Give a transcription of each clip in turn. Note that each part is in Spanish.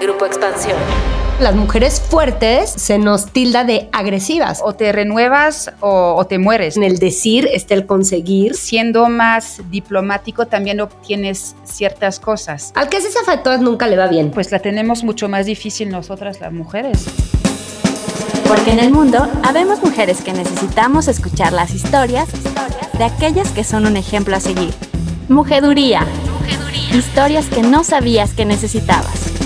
Grupo Expansión. Las mujeres fuertes se nos tilda de agresivas. O te renuevas o, o, te mueres. En el decir está el conseguir. Siendo más diplomático también obtienes ciertas cosas. Al que se zafa todas nunca le va bien. Pues la tenemos mucho más difícil nosotras las mujeres. Porque en el mundo habemos mujeres que necesitamos escuchar las historias de aquellas que son un ejemplo a seguir. Mujeduría. Historias que no sabías que necesitabas.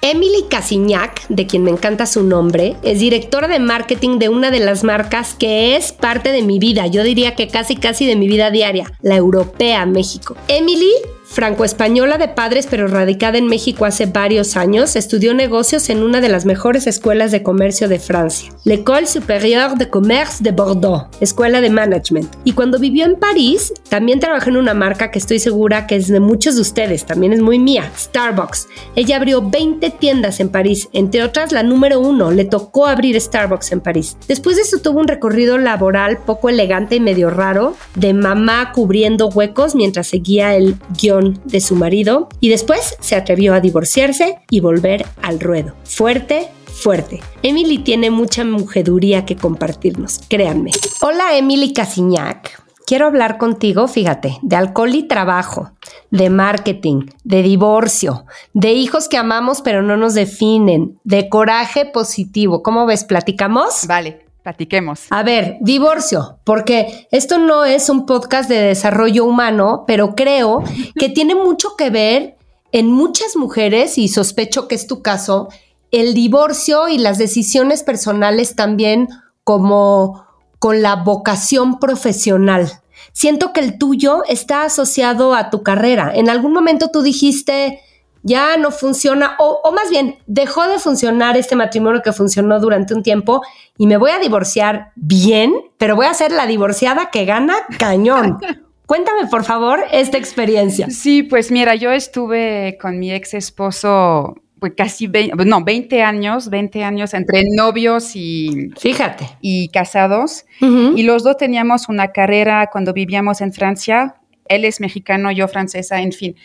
Emily Casignac, de quien me encanta su nombre, es directora de marketing de una de las marcas que es parte de mi vida, yo diría que casi casi de mi vida diaria, la Europea México. Emily Franco-española de padres pero radicada en México hace varios años, estudió negocios en una de las mejores escuelas de comercio de Francia, l'École Supérieure de Commerce de Bordeaux, escuela de management. Y cuando vivió en París, también trabajó en una marca que estoy segura que es de muchos de ustedes, también es muy mía, Starbucks. Ella abrió 20 tiendas en París, entre otras la número uno, le tocó abrir Starbucks en París. Después de eso tuvo un recorrido laboral poco elegante y medio raro, de mamá cubriendo huecos mientras seguía el guion de su marido y después se atrevió a divorciarse y volver al ruedo. Fuerte, fuerte. Emily tiene mucha mujeduría que compartirnos, créanme. Hola Emily Casiñac. Quiero hablar contigo, fíjate, de alcohol y trabajo, de marketing, de divorcio, de hijos que amamos pero no nos definen, de coraje positivo. ¿Cómo ves? ¿Platicamos? Vale. Platiquemos. A ver, divorcio, porque esto no es un podcast de desarrollo humano, pero creo que tiene mucho que ver en muchas mujeres, y sospecho que es tu caso, el divorcio y las decisiones personales también como con la vocación profesional. Siento que el tuyo está asociado a tu carrera. En algún momento tú dijiste, ya no funciona, o, o, más bien, dejó de funcionar este matrimonio que funcionó durante un tiempo y me voy a divorciar bien, pero voy a ser la divorciada que gana cañón. Cuéntame, por favor, esta experiencia. Sí, pues mira, yo estuve con mi ex esposo pues casi 20, no, 20 años, 20 años entre novios y fíjate y casados uh -huh. y los dos teníamos una carrera cuando vivíamos en Francia él es mexicano, yo francesa, en fin,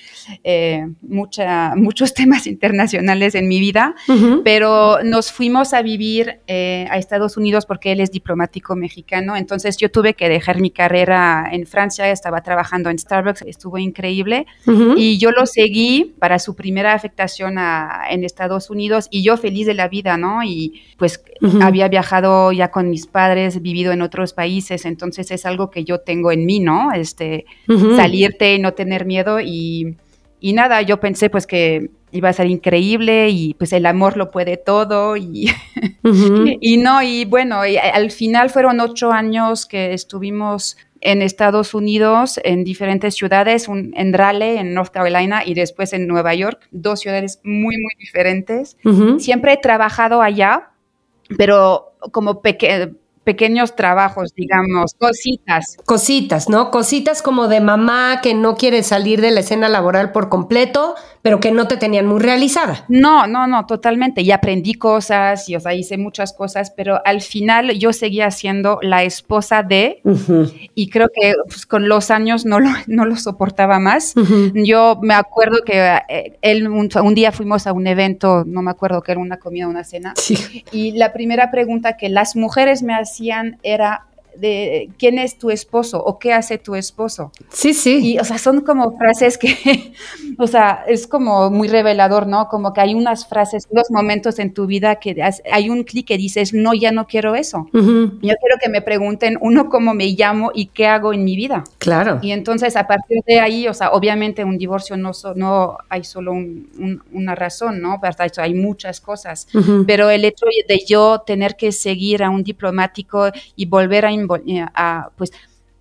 eh, mucha, muchos temas internacionales en mi vida, uh -huh. pero nos fuimos a vivir eh, a Estados Unidos porque él es diplomático mexicano, entonces yo tuve que dejar mi carrera en Francia, estaba trabajando en Starbucks, estuvo increíble, uh -huh. y yo lo seguí para su primera afectación a, en Estados Unidos y yo feliz de la vida, ¿no? Y pues uh -huh. había viajado ya con mis padres, vivido en otros países, entonces es algo que yo tengo en mí, ¿no? Este, salirte y no tener miedo y, y, nada, yo pensé pues que iba a ser increíble y pues el amor lo puede todo y, uh -huh. y no, y bueno, y al final fueron ocho años que estuvimos en Estados Unidos, en diferentes ciudades, un, en Raleigh, en North Carolina, y después en Nueva York, dos ciudades muy, muy diferentes. Uh -huh. Siempre he trabajado allá, pero como pequeño pequeños trabajos, digamos, cositas. Cositas, ¿no? Cositas como de mamá que no quiere salir de la escena laboral por completo, pero que no te tenían muy realizada. No, no, no, totalmente. Y aprendí cosas y, o sea, hice muchas cosas, pero al final yo seguía siendo la esposa de, uh -huh. y creo que pues, con los años no lo, no lo soportaba más. Uh -huh. Yo me acuerdo que eh, él, un, un, día fuimos a un evento, no me acuerdo que era una comida, una cena, sí. y la primera pregunta que las mujeres me hacían era, de quién es tu esposo o qué hace tu esposo. Sí, sí. Y, o sea, son como frases que, o sea, es como muy revelador, ¿no? Como que hay unas frases, unos momentos en tu vida que hay un clic que dices, no, ya no quiero eso. Uh -huh. Yo quiero que me pregunten, uno, cómo me llamo y qué hago en mi vida. Claro. Y entonces, a partir de ahí, o sea, obviamente un divorcio no, so, no hay solo un, un, una razón, ¿no? Hay muchas cosas. Uh -huh. Pero el hecho de yo tener que seguir a un diplomático y volver a a, pues,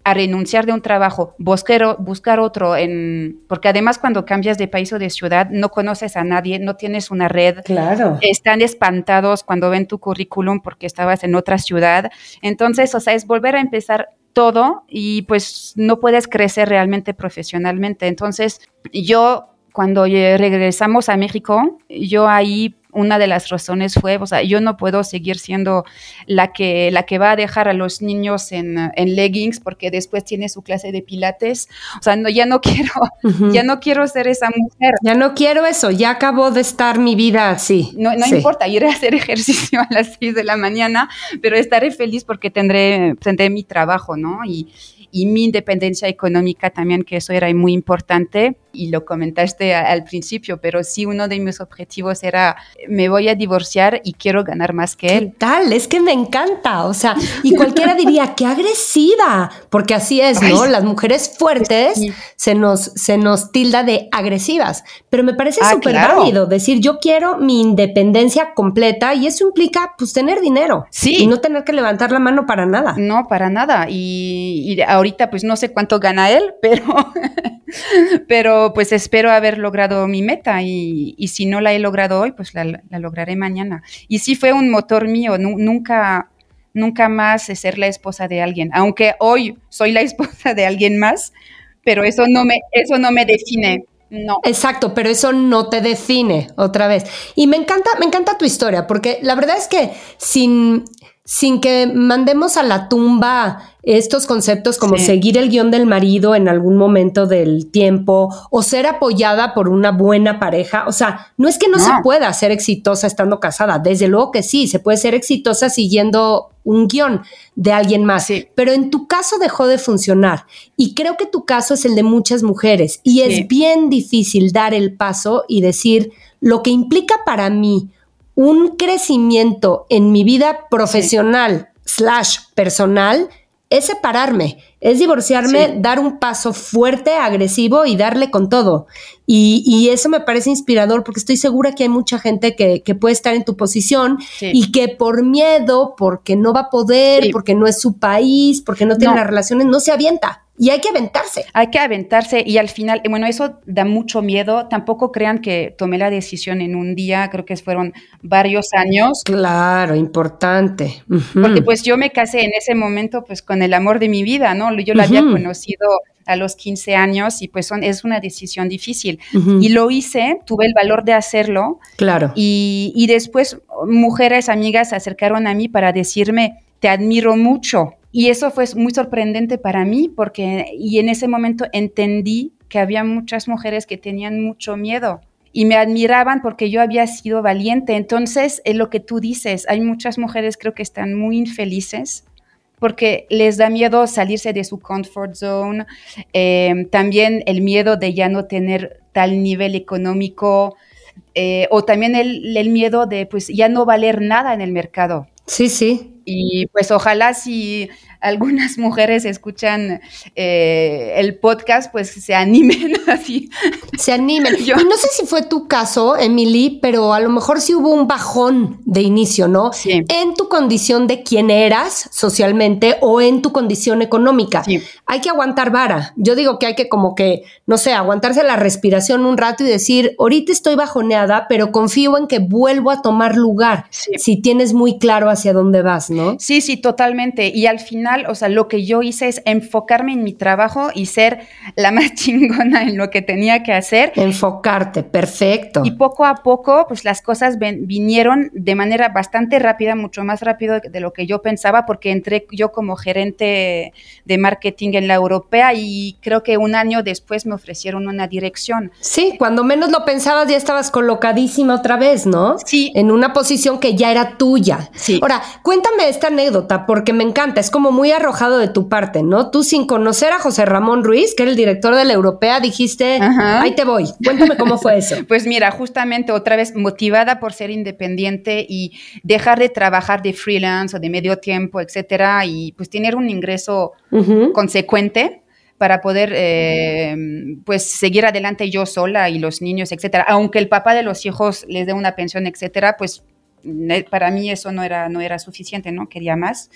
a renunciar de un trabajo, buscar, buscar otro, en, porque además cuando cambias de país o de ciudad no conoces a nadie, no tienes una red, claro. están espantados cuando ven tu currículum porque estabas en otra ciudad, entonces, o sea, es volver a empezar todo y pues no puedes crecer realmente profesionalmente, entonces yo cuando regresamos a México, yo ahí una de las razones fue, o sea, yo no puedo seguir siendo la que, la que va a dejar a los niños en, leggings porque después tiene su clase de pilates. O sea, no, ya no quiero, ya no quiero ser esa mujer. Ya no quiero eso, ya acabó de estar mi vida así. No, no importa, iré a hacer ejercicio a las 6 de la mañana, pero estaré feliz porque tendré, tendré mi trabajo, ¿no? Y, y mi independencia económica también, que eso era muy importante y lo comentaste al principio, pero sí uno de mis objetivos era, me voy a divorciar y quiero ganar más que él. ¿Qué tal? Es que me encanta, o sea, y cualquiera diría, qué agresiva, porque así es, ¿no? Las mujeres fuertes se, nos, se nos tilda de agresivas, pero me parece ah, súper válido decir, yo quiero mi independencia completa y eso implica, pues, tener dinero. Sí. Y no tener que levantar la mano para nada. No, para nada. Y, y ahorita, pues, no sé cuánto gana él, pero... pero pues espero haber logrado mi meta y, si no la he logrado hoy, pues la, lograré mañana. Y sí fue un motor mío, nunca, nunca más ser la esposa de alguien, aunque hoy soy la esposa de alguien más, pero eso no me, eso no me define. No. Exacto, pero eso no te define otra vez. Y me encanta, me encanta tu historia, porque la verdad es que sin, sin que mandemos a la tumba estos conceptos como seguir el guion del marido en algún momento del tiempo o ser apoyada por una buena pareja. O sea, no es que no, se pueda ser exitosa estando casada, desde luego que sí, se puede ser exitosa siguiendo un guion de alguien más, pero en tu caso dejó de funcionar y creo que tu caso es el de muchas mujeres y es bien difícil dar el paso y decir lo que implica para mí un crecimiento en mi vida profesional slash personal es separarme, es divorciarme, dar un paso fuerte, agresivo y darle con todo. Y, eso me parece inspirador porque estoy segura que hay mucha gente que, puede estar en tu posición y que por miedo, porque no va a poder, porque no es su país, porque no tiene las relaciones, no se avienta. Y hay que aventarse. Hay que aventarse y al final, bueno, eso da mucho miedo. Tampoco crean que tomé la decisión en un día, creo que fueron varios años. Claro, importante. Porque pues yo me casé en ese momento pues con el amor de mi vida, ¿no? Yo la había conocido a los 15 años y pues son, es una decisión difícil. Y lo hice, tuve el valor de hacerlo. Claro. Y, y después mujeres, amigas se acercaron a mí para decirme, te admiro mucho y eso fue muy sorprendente para mí porque, y en ese momento entendí que había muchas mujeres que tenían mucho miedo y me admiraban porque yo había sido valiente. Entonces, es lo que tú dices, hay muchas mujeres creo que están muy infelices porque les da miedo salirse de su comfort zone, em, también el miedo de ya no tener tal nivel económico eh, o también el, el miedo de pues ya no valer nada en el mercado. Sí, sí. Y pues ojalá si algunas mujeres escuchan eh, el podcast, pues se animen así. Se animen. Yo, no sé si fue tu caso, Emily, pero a lo mejor sí hubo un bajón de inicio, ¿no? Sí. En tu condición de quién eras socialmente o en tu condición económica. Sí. Hay que aguantar vara. Yo digo que hay que como que, no sé, aguantarse la respiración un rato y decir, ahorita estoy bajoneada, pero confío en que vuelvo a tomar lugar si tienes muy claro hacia dónde vas, ¿no? Sí, sí, totalmente. Y al final o sea, lo que yo hice es enfocarme en mi trabajo y ser la más chingona en lo que tenía que hacer. Enfocarte, perfecto. Y poco a poco, pues las cosas vinieron de manera bastante rápida, mucho más rápido de lo que yo pensaba, porque entré yo como gerente de marketing en la europea y creo que un año después me ofrecieron una dirección. Sí, cuando menos lo pensabas ya estabas colocadísima otra vez, ¿no? Sí. En una posición que ya era tuya. Sí. Ahora, cuéntame esta anécdota porque me encanta, es como muy muy arrojado de tu parte, ¿no? Tú sin conocer a José Ramón Ruiz, que era el director de la Europea, dijiste, ahí te voy. Cuéntame cómo fue eso. pues mira, justamente otra vez motivada por ser independiente y dejar de trabajar de freelance o de medio tiempo, etcétera, y pues tener un ingreso consecuente para poder eh, pues seguir adelante yo sola y los niños, etcétera. Aunque el papá de los hijos les dé una pensión, etcétera, pues para mí eso no era, no era suficiente, ¿no? Quería más.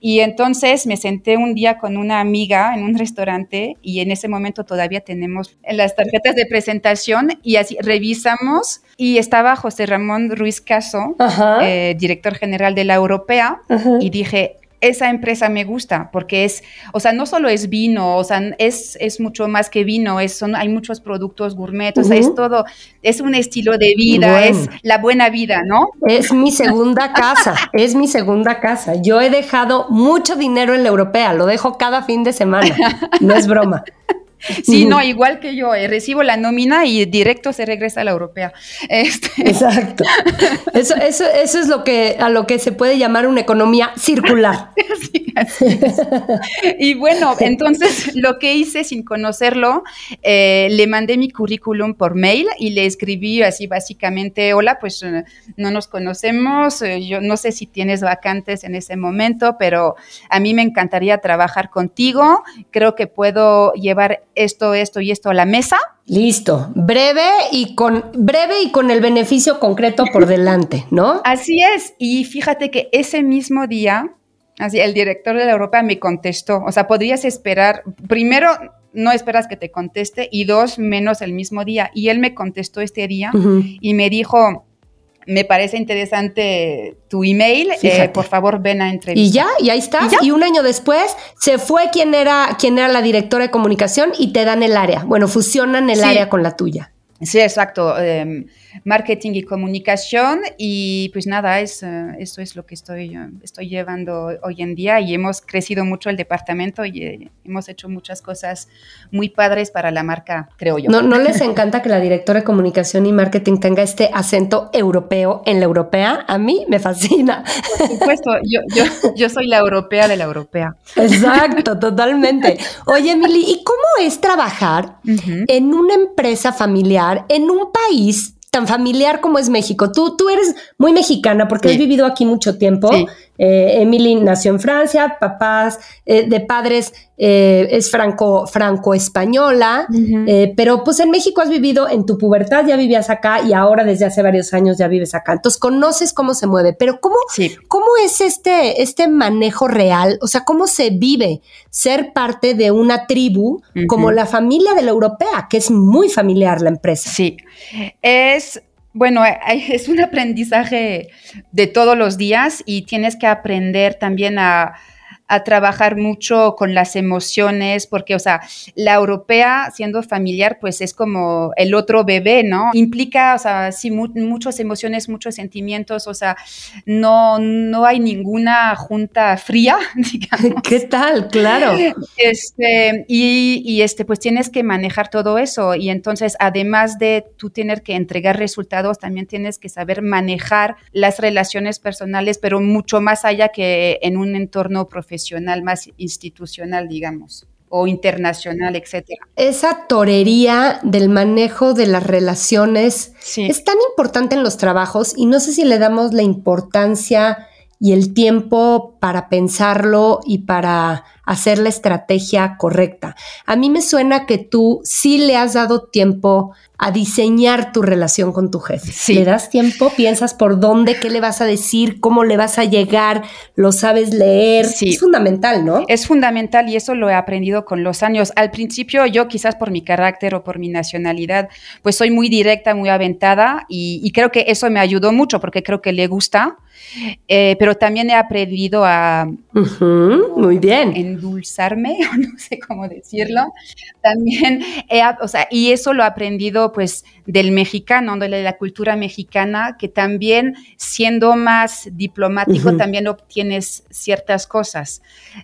Y entonces me senté un día con una amiga en un restaurante y en ese momento todavía tenemos las tarjetas de presentación y así revisamos y estaba José Ramón Ruiz Caso, eh, director general de la Europea, y dije, esa empresa me gusta porque es, o sea, no solo es vino, o sea, es, es mucho más que vino, es, son, hay muchos productos gourmet, o sea, es todo, es un estilo de vida, es la buena vida, ¿no? Es mi segunda casa, es mi segunda casa. Yo he dejado mucho dinero en la europea, lo dejo cada fin de semana, no es broma. Sí, no, igual que yo, eh, recibo la nómina y directo se regresa a la europea. Este. Exacto. Eso, eso, eso es lo que, a lo que se puede llamar una economía circular. Y bueno, entonces lo que hice sin conocerlo, eh, le mandé mi currículum por mail y le escribí así básicamente, hola, pues eh, no nos conocemos, yo no sé si tienes vacantes en ese momento, pero a mí me encantaría trabajar contigo, creo que puedo llevar esto, esto y esto a la mesa. Listo, breve y con breve y con el beneficio concreto por delante, ¿no? Así es. Y fíjate que ese mismo día, así el director de la Europa me contestó. O sea, podrías esperar. Primero, no esperas que te conteste y dos, menos el mismo día. Y él me contestó este día y me dijo, me parece interesante tu email, eh, por favor ven a entrevistar. Y ya, y ahí estás. ¿Y, un año después se fue quien era, quien era la directora de comunicación y te dan el área. Bueno, fusionan el área con la tuya. Sí, exacto. Em, marketing y comunicación y pues nada, es, eh, eso es lo que estoy, estoy llevando hoy en día y hemos crecido mucho el departamento y eh, hemos hecho muchas cosas muy padres para la marca, creo yo. ¿No, ¿No les encanta que la directora de comunicación y marketing tenga este acento europeo en la europea? A mí me fascina. Por supuesto, yo, yo, yo soy la europea de la europea. Exacto, totalmente. Oye, Emily, ¿y cómo es trabajar en una empresa familiar en un país tan familiar como es México. Tú, tú eres muy mexicana porque has vivido aquí mucho tiempo. Eh, Emily nació en Francia, papás eh, de padres eh, es franco, franco-española, pero pues en México has vivido en tu pubertad, ya vivías acá y ahora desde hace varios años ya vives acá. Entonces conoces cómo se mueve, pero ¿cómo, cómo es este, este manejo real? O sea, ¿cómo se vive ser parte de una tribu como la familia de la europea, que es muy familiar la empresa? Sí, es bueno, es un aprendizaje de todos los días y tienes que aprender también a, a trabajar mucho con las emociones, porque, o sea, la europea, siendo familiar, pues es como el otro bebé, ¿no? Implica, o sea, sí, muchas emociones, muchos sentimientos, o sea, no, no hay ninguna junta fría, digamos. ¿Qué tal? Claro. Este, y, y, este, pues tienes que manejar todo eso, y entonces, además de tú tener que entregar resultados, también tienes que saber manejar las relaciones personales, pero mucho más allá que en un entorno profesional más institucional, digamos o internacional, etcétera. Esa torería del manejo de las relaciones es tan importante en los trabajos y no sé si le damos la importancia y el tiempo para pensarlo y para hacer la estrategia correcta. A mí me suena que tú sí le has dado tiempo a diseñar tu relación con tu jefe. ¿Le das tiempo? ¿Piensas por dónde? ¿Qué le vas a decir? ¿Cómo le vas a llegar? ¿Lo sabes leer? Sí. Es fundamental, ¿no? Es fundamental y eso lo he aprendido con los años. Al principio yo quizás por mi carácter o por mi nacionalidad, pues soy muy directa, muy aventada y, creo que eso me ayudó mucho porque creo que le gusta, eh, pero también he aprendido a... muy bien endulzarme, no sé cómo decirlo. También, o sea, y eso lo he aprendido pues del mexicano, de la cultura mexicana, que también siendo más diplomático también obtienes ciertas cosas.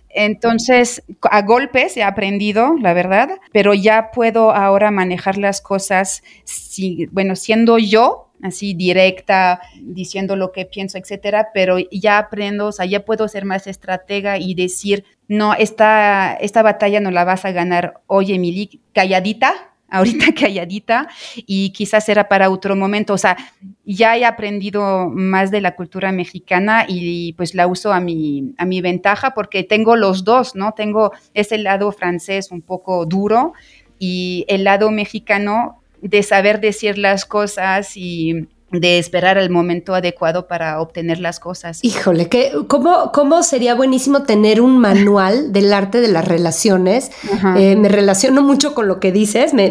Entonces, a golpes he aprendido, la verdad, pero ya puedo ahora manejar las cosas, si, bueno, siendo yo, así directa, diciendo lo que pienso, etcétera, pero ya aprendo, o sea, ya puedo ser más estratega y decir, no, esta, esta batalla no la vas a ganar hoy, Emily, calladita, ahorita calladita, y quizás era para otro momento, o sea, ya he aprendido más de la cultura mexicana y pues la uso a mi, a mi ventaja porque tengo los dos, ¿no? Tengo ese lado francés un poco duro y el lado mexicano de saber decir las cosas y de esperar el momento adecuado para obtener las cosas. Híjole, que cómo, cómo sería buenísimo tener un manual del arte de las relaciones. Eh, me relaciono mucho con lo que dices, me,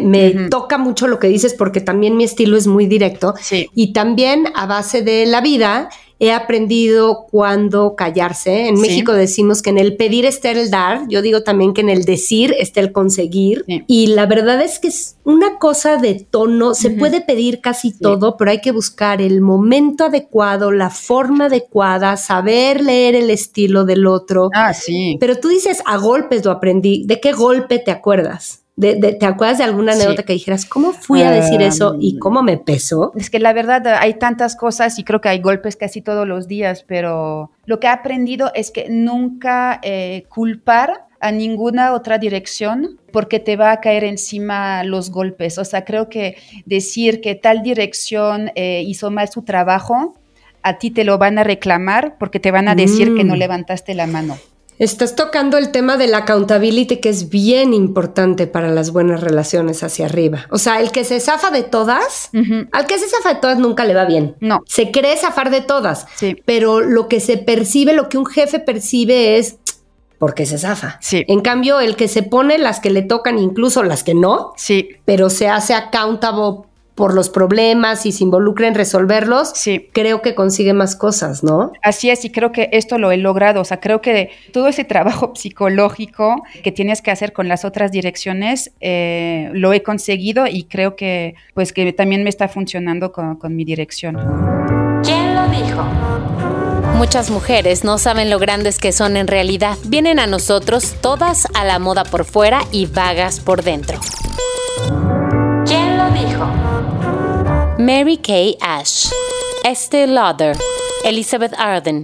toca mucho lo que dices porque también mi estilo es muy directo. Y también a base de la vida he aprendido cuándo callarse. En México decimos que en el pedir está el dar, yo digo también que en el decir está el conseguir. Y la verdad es que es una cosa de tono, se puede pedir casi todo, pero hay que buscar el momento adecuado, la forma adecuada, saber leer el estilo del otro. Ah, sí. Pero tú dices, a golpes lo aprendí. ¿De qué golpe te acuerdas? ¿Te acuerdas de alguna anécdota que dijeras, cómo fui a decir eso y cómo me pesó? Es que la verdad hay tantas cosas y creo que hay golpes casi todos los días, pero lo que he aprendido es que nunca eh, culpar a ninguna otra dirección porque te va a caer encima los golpes. O sea, creo que decir que tal dirección eh, hizo mal su trabajo, a ti te lo van a reclamar porque te van a decir que no mm. levantaste la mano. Estás tocando el tema de la accountability que es bien importante para las buenas relaciones hacia arriba. O sea, el que se zafa de todas, al que se zafa de todas nunca le va bien. No. Se cree zafar de todas. Sí. Pero lo que se percibe, lo que un jefe percibe es porque se zafa. Sí. En cambio, el que se pone las que le tocan, incluso las que no, sí. pero se hace accountable por los problemas y se involucra en resolverlos, sí. creo que consigue más cosas, ¿no? Así es, y creo que esto lo he logrado. O sea, creo que todo ese trabajo psicológico que tienes que hacer con las otras direcciones, eh, lo he conseguido y creo que, pues, que también me está funcionando con, con mi dirección. ¿Quién lo dijo? Muchas mujeres no saben lo grandes que son en realidad. Vienen a nosotros todas a la moda por fuera y vagas por dentro. Mary Kay Ash, Estee Lauder, Elizabeth Arden.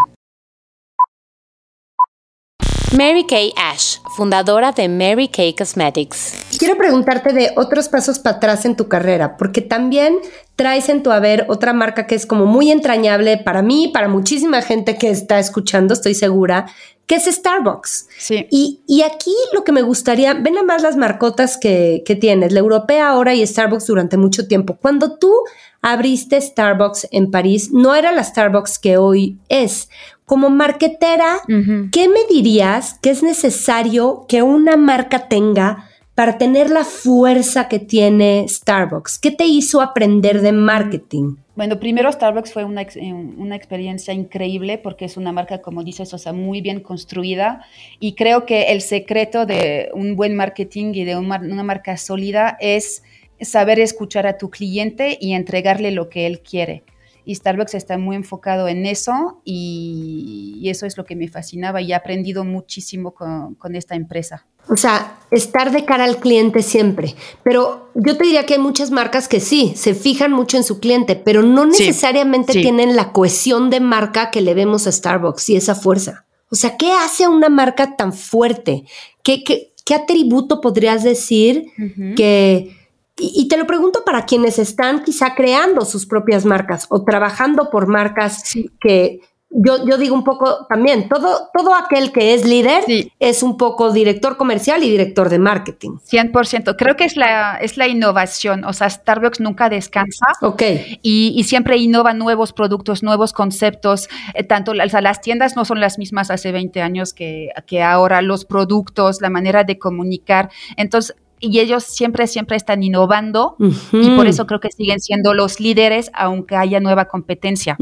Mary Kay Ash, fundadora de Mary Kay Cosmetics. Quiero preguntarte de otros pasos para atrás en tu carrera, porque también traes en tu haber otra marca que es como muy entrañable para mí, para muchísima gente que está escuchando, estoy segura, que es Starbucks. Sí. Y, aquí lo que me gustaría, ven a más las marcotas que, que tienes, la europea ahora y Starbucks durante mucho tiempo. Cuando tú abriste Starbucks en París, no era la Starbucks que hoy es. Como marketera, ¿qué me dirías que es necesario que una marca tenga para tener la fuerza que tiene Starbucks? ¿Qué te hizo aprender de marketing? Bueno, primero Starbucks fue una, eh, una, experiencia increíble porque es una marca, como dices, o sea, muy bien construida y creo que el secreto de un buen marketing y de una marca sólida es saber escuchar a tu cliente y entregarle lo que él quiere. Y Starbucks está muy enfocado en eso y, eso es lo que me fascinaba y he aprendido muchísimo con, esta empresa. O sea, estar de cara al cliente siempre. Pero yo te diría que hay muchas marcas que sí, se fijan mucho en su cliente, pero no necesariamente tienen la cohesión de marca que le vemos a Starbucks y esa fuerza. O sea, ¿qué hace a una marca tan fuerte? ¿Qué, qué, qué atributo podrías decir que y, te lo pregunto para quienes están quizá creando sus propias marcas o trabajando por marcas que yo, yo, digo un poco también, todo, todo aquel que es líder es un poco director comercial y director de marketing. 100%. Creo que es la, es la innovación. O sea, Starbucks nunca descansa. Ok. Y, y siempre innova nuevos productos, nuevos conceptos. Eh, tanto o sea, las tiendas no son las mismas hace 20 años que, que ahora. Los productos, la manera de comunicar. Entonces, y ellos siempre, siempre están innovando y por eso creo que siguen siendo los líderes aunque haya nueva competencia.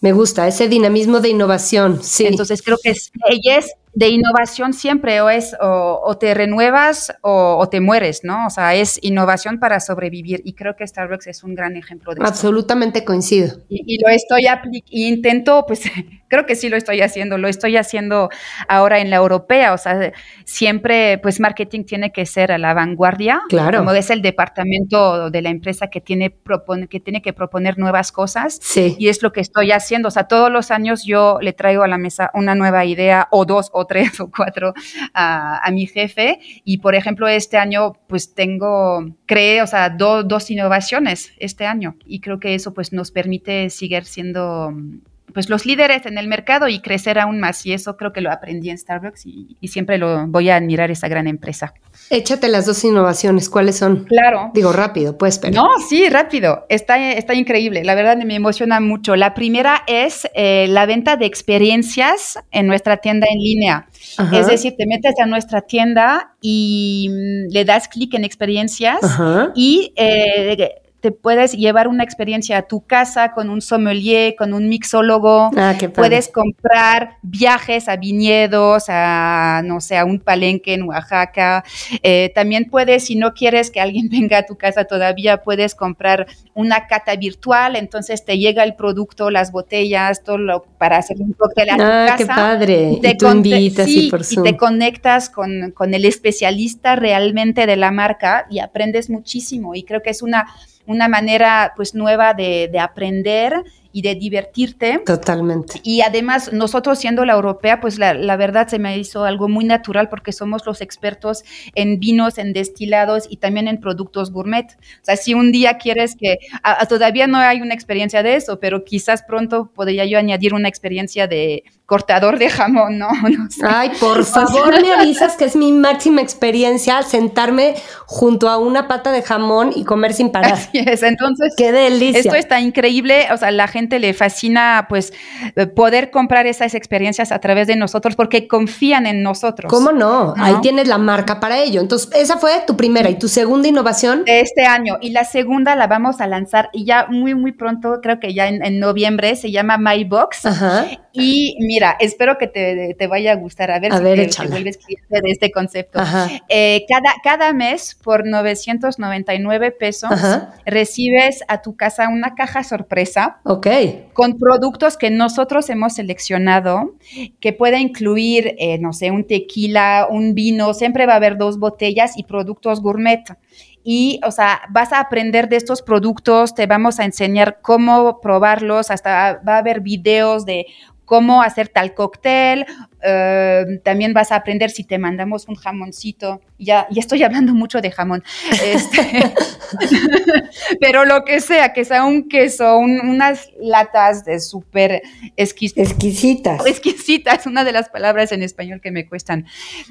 Me gusta ese dinamismo de innovación, sí. Entonces creo que es, ella es de innovación siempre o es o, te renuevas o, te mueres, ¿no? O sea, es innovación para sobrevivir y creo que Starbucks es un gran ejemplo de eso. Absolutamente coincido. Y, lo estoy y intento, pues creo que sí lo estoy haciendo, lo estoy haciendo ahora en la europea, o sea, siempre pues marketing tiene que ser a la vanguardia, claro. como es el departamento de la empresa que tiene, que tiene que proponer nuevas cosas sí. y es lo que estoy haciendo, o sea, todos los años yo le traigo a la mesa una nueva idea o dos o tres o cuatro a, mi jefe. Y por ejemplo, este año pues tengo, creé, o sea, dos innovaciones este año. Y creo que eso pues nos permite seguir siendo pues los líderes en el mercado y crecer aún más. Y eso creo que lo aprendí en Starbucks y, siempre lo voy a admirar esa gran empresa. Échate las dos innovaciones, ¿cuáles son? Claro. Digo rápido, pues, pero. No, sí, rápido. Está, está increíble. La verdad me emociona mucho. La primera es eh, la venta de experiencias en nuestra tienda en línea. Es decir, te metes a nuestra tienda y mm, le das clic en experiencias y eh, te puedes llevar una experiencia a tu casa con un sommelier, con un mixólogo. Ah, puedes comprar viajes a viñedos, a, no sé, a un palenque en Oaxaca. Eh, también puedes, si no quieres que alguien venga a tu casa todavía, puedes comprar una cata virtual, entonces te llega el producto, las botellas, todo lo para hacer un cóctel a tu ah, casa. qué padre. Y te, invitas y, por y te conectas con, con el especialista realmente de la marca y aprendes muchísimo. Y creo que es una una manera pues nueva de, de aprender y de divertirte. Totalmente. Y además, nosotros siendo la europea, pues la, la, verdad se me hizo algo muy natural porque somos los expertos en vinos, en destilados y también en productos gourmet. O sea, si un día quieres que, a, a, todavía no hay una experiencia de eso, pero quizás pronto podría yo añadir una experiencia de cortador de jamón, ¿no? no sé. Ay, por favor, me avisas que es mi máxima experiencia sentarme junto a una pata de jamón y comer sin parar. Así es, entonces. Qué delicia. Esto está increíble, o sea, la gente le fascina pues eh, poder comprar esas experiencias a través de nosotros porque confían en nosotros. ¿Cómo no? Ahí tienes la marca para ello. Entonces, esa fue tu primera y tu segunda innovación. De este año. Y la segunda la vamos a lanzar y ya muy, muy pronto, creo que ya en, en noviembre, se llama My Box. Ajá. Y mira, espero que te, te, vaya a gustar. A ver a si ver, te, te, vuelves cliente de este concepto. Eh, cada, cada mes, por 999 pesos, Ajá. recibes a tu casa una caja sorpresa. Ok. Con productos que nosotros hemos seleccionado, que puede incluir, eh, no sé, un tequila, un vino, siempre va a haber dos botellas y productos gourmet y, o sea, vas a aprender de estos productos, te vamos a enseñar cómo probarlos, hasta va a haber videos de cómo hacer tal cóctel. Uh, también vas a aprender si te mandamos un jamoncito. Ya, ya estoy hablando mucho de jamón. Este, pero lo que sea, que sea un queso, un, unas latas de súper exquis exquisitas. Exquisitas, una de las palabras en español que me cuestan.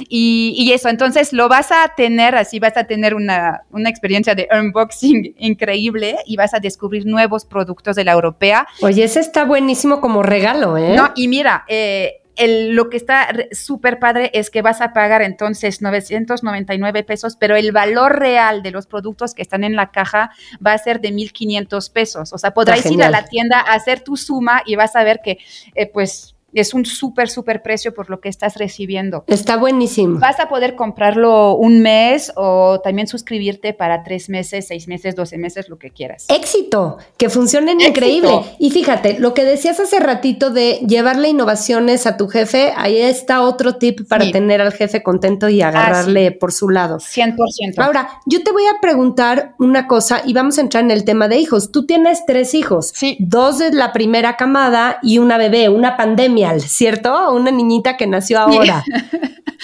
Y, y, eso, entonces lo vas a tener, así vas a tener una, una experiencia de unboxing increíble y vas a descubrir nuevos productos de la europea. Oye, ese está buenísimo como regalo, ¿eh? No, y mira, eh, el, lo que está súper padre es que vas a pagar entonces 999 pesos, pero el valor real de los productos que están en la caja va a ser de 1.500 pesos. O sea, podrás ir a la tienda a hacer tu suma y vas a ver que, eh, pues, es un súper, súper precio por lo que estás recibiendo. Está buenísimo. Vas a poder comprarlo un mes o también suscribirte para tres meses, seis meses, doce meses, lo que quieras. Éxito, que funcionen Éxito. increíble. Y fíjate, lo que decías hace ratito de llevarle innovaciones a tu jefe, ahí está otro tip para sí. tener al jefe contento y agarrarle ah, sí. por su lado. 100%. Ahora, yo te voy a preguntar una cosa y vamos a entrar en el tema de hijos. Tú tienes tres hijos. Sí. Dos de la primera camada y una bebé, una pandemia ¿cierto? Una niñita que nació ahora.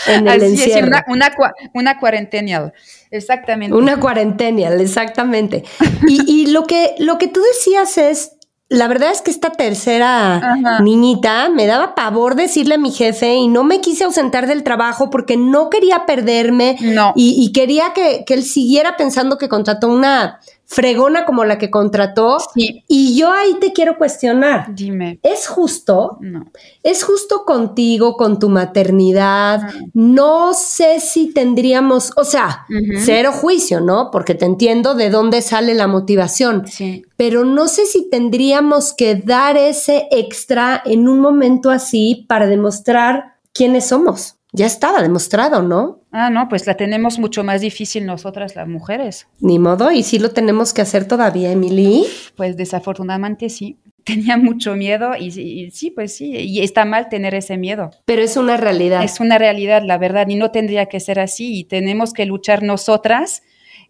En el Así encierro. Es, una, una, una cuarentenial, exactamente. Una cuarentenial, exactamente. y, y lo, que, lo que tú decías es, la verdad es que esta tercera Ajá. niñita me daba pavor decirle a mi jefe y no me quise ausentar del trabajo porque no quería perderme no. y, y, quería que, que, él siguiera pensando que contrató una fregona como la que contrató. Sí. Y yo ahí te quiero cuestionar. Dime. ¿Es justo? No. ¿Es justo contigo, con tu maternidad? No, no sé si tendríamos, o sea, uh -huh. cero juicio, ¿no? Porque te entiendo de dónde sale la motivación. Sí. Pero no sé si tendríamos que dar ese extra en un momento así para demostrar quiénes somos. Ya estaba demostrado, ¿no? Ah, no, pues la tenemos mucho más difícil nosotras las mujeres. Ni modo, y sí lo tenemos que hacer todavía, Emily. Pues desafortunadamente sí. Tenía mucho miedo y, y, sí, pues sí, y está mal tener ese miedo. Pero es una realidad. Es una realidad, la verdad, y no tendría que ser así. Y tenemos que luchar nosotras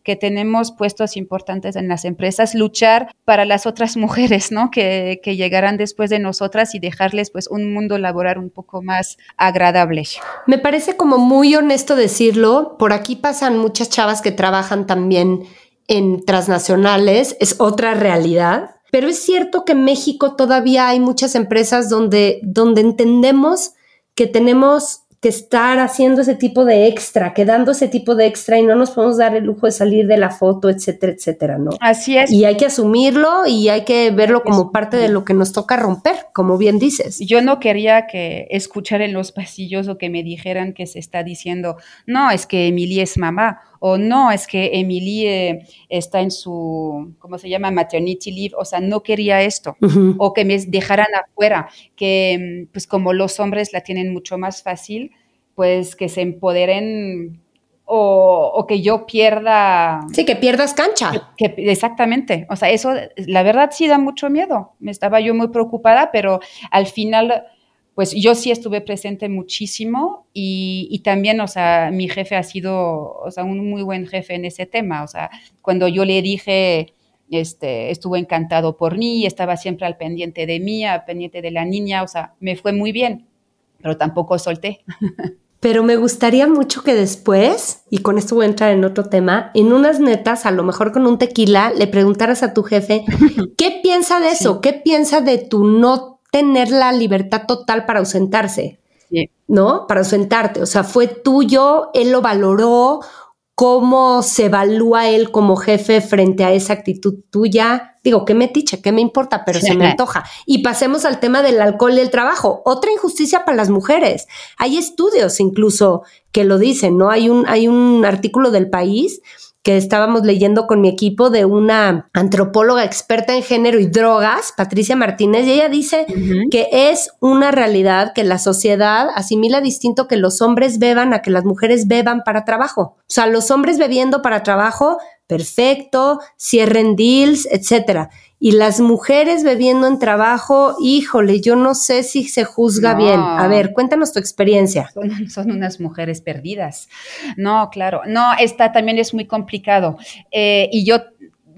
que tenemos puestos importantes en las empresas, luchar para las otras mujeres, ¿no? Que, que, llegarán después de nosotras y dejarles pues un mundo laboral un poco más agradable. Me parece como muy honesto decirlo, por aquí pasan muchas chavas que trabajan también en transnacionales, es otra realidad, pero es cierto que en México todavía hay muchas empresas donde, donde entendemos que tenemos que estar haciendo ese tipo de extra, quedando ese tipo de extra y no nos podemos dar el lujo de salir de la foto, etcétera, etcétera, ¿no? Así es. Y hay que asumirlo y hay que verlo como parte de lo que nos toca romper, como bien dices. Yo no quería que escuchar en los pasillos o que me dijeran que se está diciendo, no, es que Emilia es mamá o no, es que Emily eh, está en su, ¿cómo se llama? Maternity leave, o sea, no quería esto, o que me dejaran afuera, que pues como los hombres la tienen mucho más fácil, pues que se empoderen o, que yo pierda. Sí, que pierdas cancha. Que, exactamente. O sea, eso, la verdad sí da mucho miedo. Me estaba yo muy preocupada, pero al final, pues yo sí estuve presente muchísimo y, también, o sea, mi jefe ha sido, o sea, un muy buen jefe en ese tema. O sea, cuando yo le dije. Este, estuvo encantado por mí, estaba siempre al pendiente de mí, al pendiente de la niña, o sea, me fue muy bien, pero tampoco solté. pero me gustaría mucho que después, y con esto voy a entrar en otro tema, en unas netas, a lo mejor con un tequila, le preguntaras a tu jefe, ¿qué piensa de eso? ¿Qué piensa de tu no tener la libertad total para ausentarse? ¿No? Para ausentarte. O sea, fue tuyo, él lo valoró, cómo se evalúa él como jefe frente a esa actitud tuya. Digo, qué metiche, qué me importa, pero se me antoja. Y pasemos al tema del alcohol y el trabajo. Otra injusticia para las mujeres. Hay estudios incluso que lo dicen, ¿no? Hay un, hay un artículo del país que estábamos leyendo con mi equipo de una antropóloga experta en género y drogas, Patricia Martínez, y ella dice que es una realidad que la sociedad asimila distinto que los hombres beban a que las mujeres beban para trabajo. O sea, los hombres bebiendo para trabajo, perfecto, cierren deals, etcétera y las mujeres bebiendo en trabajo, híjole, yo no sé si se juzga bien. A ver, cuéntanos tu experiencia. Son, unas mujeres perdidas. No, claro. No, esta también es muy complicado. Eh, y yo,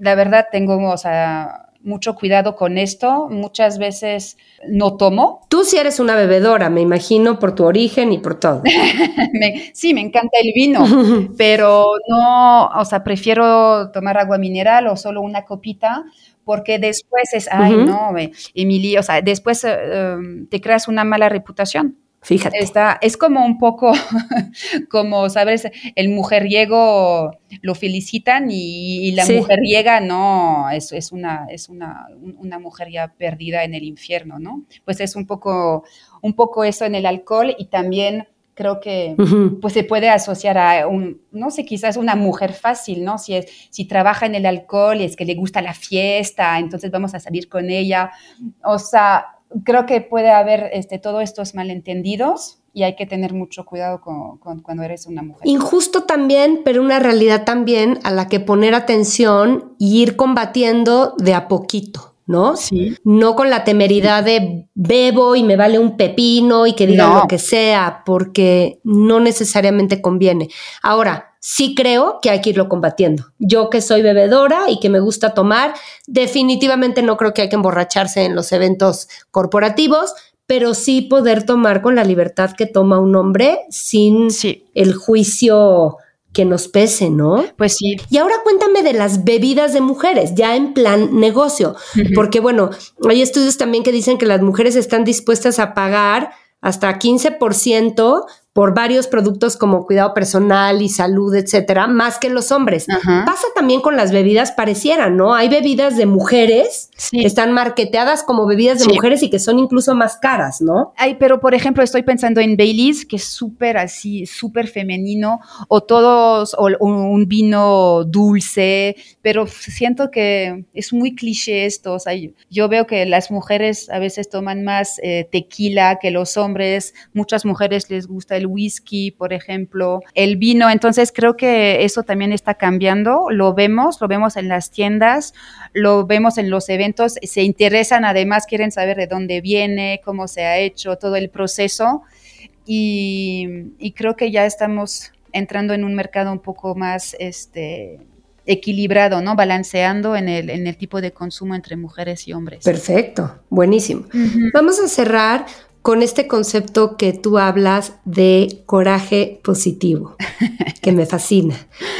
la verdad, tengo, o sea, mucho cuidado con esto. Muchas veces no tomo. Tú sí eres una bebedora, me imagino, por tu origen y por todo. sí, me encanta el vino, pero no, o sea, prefiero tomar agua mineral o solo una copita porque después es, ay, no, Emily, o sea, después eh, em, te creas una mala reputación. Fíjate. Está, es como un poco como, ¿sabes? El mujeriego lo felicitan y, la mujeriega no, es, es, una, es una, una mujer ya perdida en el infierno, ¿no? Pues es un poco, un poco eso en el alcohol y también creo que pues se puede asociar a un, no sé, quizás una mujer fácil, ¿no? Si, es, si trabaja en el alcohol y es que le gusta la fiesta, entonces vamos a salir con ella. O sea, creo que puede haber este, todos estos malentendidos y hay que tener mucho cuidado con, cuando eres una mujer. Injusto también, pero una realidad también a la que poner atención y ir combatiendo de a poquito. ¿No? Sí. No con la temeridad de bebo y me vale un pepino y que digan lo que sea, porque no necesariamente conviene. Ahora, sí creo que hay que irlo combatiendo. Yo que soy bebedora y que me gusta tomar, definitivamente no creo que hay que emborracharse en los eventos corporativos, pero sí poder tomar con la libertad que toma un hombre sin el juicio que nos pese, ¿no? Pues sí. Y ahora cuéntame de las bebidas de mujeres, ya en plan negocio, porque bueno, hay estudios también que dicen que las mujeres están dispuestas a pagar hasta 15% por varios productos como cuidado personal y salud, etcétera, más que los hombres. Pasa también con las bebidas, pareciera, ¿no? Hay bebidas de mujeres que están marketeadas como bebidas de mujeres y que son incluso más caras, ¿no? Ay, pero por ejemplo, estoy pensando en Baileys, que es súper así, súper femenino, o todos, o un vino dulce, pero siento que es muy cliché esto. O sea, yo veo que las mujeres a veces toman más eh, tequila que los hombres, muchas mujeres les gusta el whisky, por ejemplo, el vino. Entonces creo que eso también está cambiando. Lo vemos, lo vemos en las tiendas, lo vemos en los eventos. Se interesan, además quieren saber de dónde viene, cómo se ha hecho, todo el proceso. Y, creo que ya estamos entrando en un mercado un poco más este, equilibrado, ¿no? Balanceando en el, en el tipo de consumo entre mujeres y hombres. Perfecto, buenísimo. Vamos a cerrar con este concepto que tú hablas de coraje positivo, que me fascina.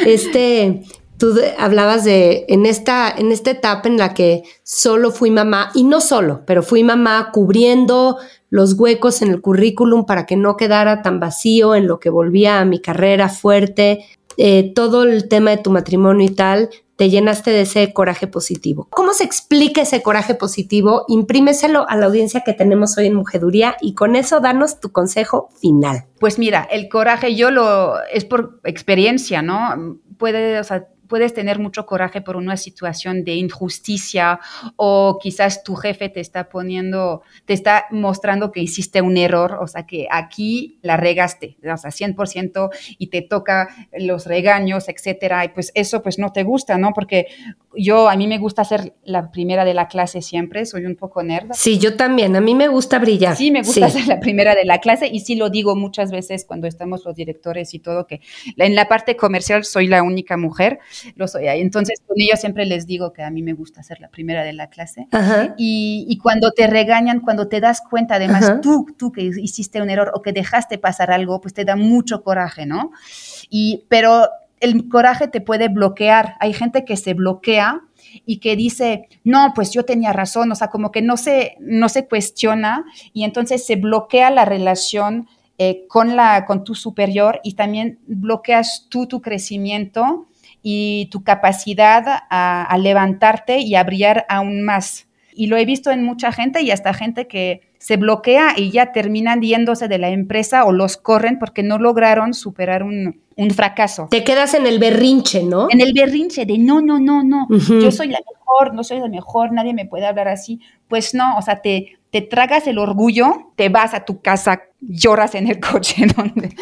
Este, tú hablabas de en esta, en esta etapa en la que solo fui mamá, y no solo, pero fui mamá cubriendo los huecos en el currículum para que no quedara tan vacío en lo que volvía a mi carrera fuerte, eh, todo el tema de tu matrimonio y tal, te llenaste de ese coraje positivo. ¿Cómo se explica ese coraje positivo? Imprímeselo a la audiencia que tenemos hoy en Mujeduría y con eso danos tu consejo final. Pues mira, el coraje yo lo es por experiencia, ¿no? Puede, o sea, puedes tener mucho coraje por una situación de injusticia o quizás tu jefe te está poniendo, te está mostrando que hiciste un error, o sea, que aquí la regaste, o sea, 100% y te toca los regaños, etcétera, y pues eso pues no te gusta, ¿no? Porque yo, a mí me gusta ser la primera de la clase siempre, soy un poco nerd. Sí, yo también, a mí me gusta brillar. Sí, me gusta ser la primera de la clase y sí lo digo muchas veces cuando estamos los directores y todo, que en la parte comercial soy la única mujer, lo soy ahí. Entonces, con ellos siempre les digo que a mí me gusta ser la primera de la clase. Y, y, cuando te regañan, cuando te das cuenta, además, tú, tú que hiciste un error o que dejaste pasar algo, pues te da mucho coraje, ¿no? Y, pero el coraje te puede bloquear. Hay gente que se bloquea y que dice, no, pues yo tenía razón, o sea, como que no se, no se cuestiona y entonces se bloquea la relación eh, con, la, con tu superior y también bloqueas tú tu crecimiento y tu capacidad a, a levantarte y a brillar aún más. Y lo he visto en mucha gente y hasta gente que se bloquea y ya terminan yéndose de la empresa o los corren porque no lograron superar un, un fracaso. Te quedas en el berrinche, ¿no? En el berrinche de no, no, no, no, yo soy la mejor, no soy la mejor, nadie me puede hablar así. Pues no, o sea, te, te tragas el orgullo, te vas a tu casa, lloras en el coche, donde,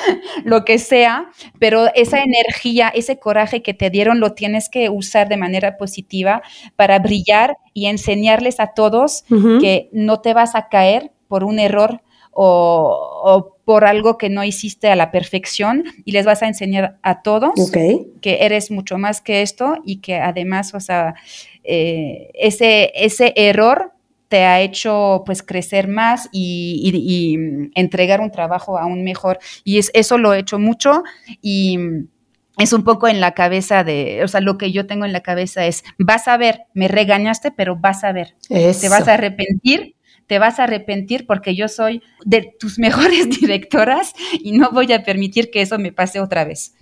lo que sea, pero esa energía, ese coraje que te dieron lo tienes que usar de manera positiva para brillar y enseñarles a todos que no te vas a caer por un error o, por algo que no hiciste a la perfección y les vas a enseñar a todos que eres mucho más que esto y que además, o sea, eh, ese, ese error te ha hecho pues crecer más y, entregar un trabajo aún mejor. Y es, eso lo he hecho mucho y es un poco en la cabeza de, o sea, lo que yo tengo en la cabeza es, vas a ver, me regañaste, pero vas a ver, te vas a arrepentir te vas a arrepentir porque yo soy de tus mejores directoras y no voy a permitir que eso me pase otra vez.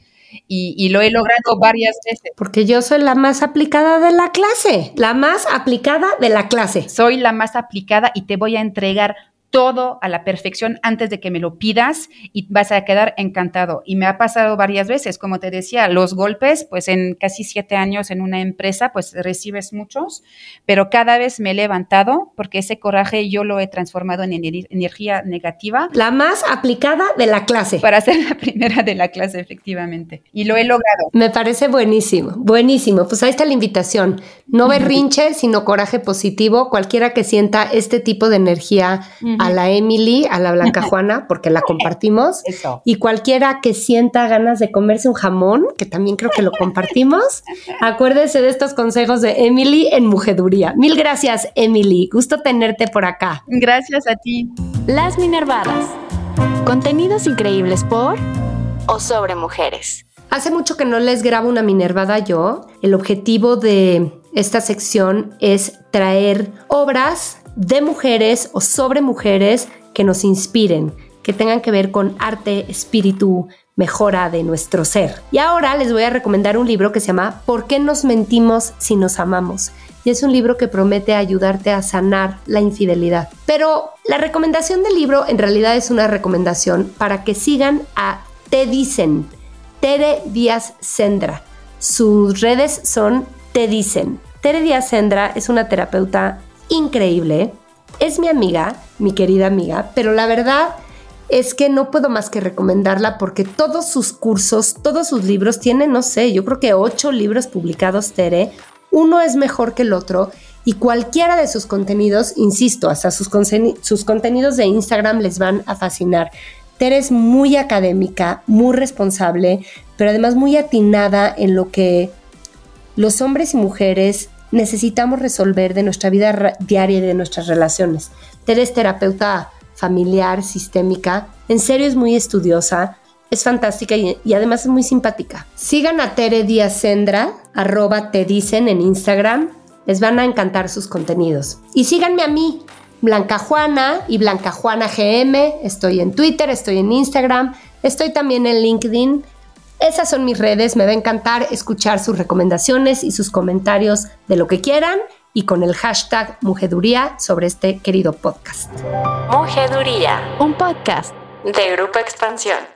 Y, y, lo he logrado varias veces. Porque yo soy la más aplicada de la clase, la más aplicada de la clase. Soy la más aplicada y te voy a entregar todo a la perfección antes de que me lo pidas y vas a quedar encantado. Y me ha pasado varias veces, como te decía, los golpes, pues en casi siete años en una empresa, pues recibes muchos, pero cada vez me he levantado porque ese coraje yo lo he transformado en energía negativa. La más aplicada de la clase. Para ser la primera de la clase, efectivamente. Y lo he logrado. Me parece buenísimo, buenísimo. Pues ahí está la invitación. No berrinche, sino coraje positivo. Cualquiera que sienta este tipo de energía a la Emily, a la Blanca Juana, porque la compartimos. Y cualquiera que sienta ganas de comerse un jamón, que también creo que lo compartimos, acuérdese de estos consejos de Emily en Mujeduría. Mil gracias, Emily. Gusto tenerte por acá. Gracias a ti. Las Minervadas. Contenidos increíbles por o sobre mujeres. Hace mucho que no les grabo una Minervada yo. El objetivo de esta sección es traer obras de mujeres o sobre mujeres que nos inspiren, que tengan que ver con arte, espíritu, mejora de nuestro ser. Y ahora les voy a recomendar un libro que se llama ¿Por qué nos mentimos si nos amamos? Y es un libro que promete ayudarte a sanar la infidelidad. Pero la recomendación del libro en realidad es una recomendación para que sigan a Te Dicen, Tere Díaz Sendra. Sus redes son Te Dicen. Tere Díaz Sendra es una terapeuta increíble. Es mi amiga, mi querida amiga, pero la verdad es que no puedo más que recomendarla porque todos sus cursos, todos sus libros tienen, no sé, yo creo que ocho libros publicados, Tere. Uno es mejor que el otro y cualquiera de sus contenidos, insisto, hasta sus, sus contenidos de Instagram les van a fascinar. Tere es muy académica, muy responsable, pero además muy atinada en lo que los hombres y mujeres necesitamos resolver de nuestra vida diaria y de nuestras relaciones. Tere es terapeuta familiar, sistémica, en serio es muy estudiosa, es fantástica y, además es muy simpática. Sigan a Tere Díaz Sendra, arroba te dicen en Instagram, les van a encantar sus contenidos. Y síganme a mí, Blanca Juana y Blanca Juana GM, estoy en Twitter, estoy en Instagram, estoy también en LinkedIn Esas son mis redes, me va a encantar escuchar sus recomendaciones y sus comentarios de lo que quieran y con el hashtag Mujeduría sobre este querido podcast. Mujeduría, un podcast de Grupo Expansión.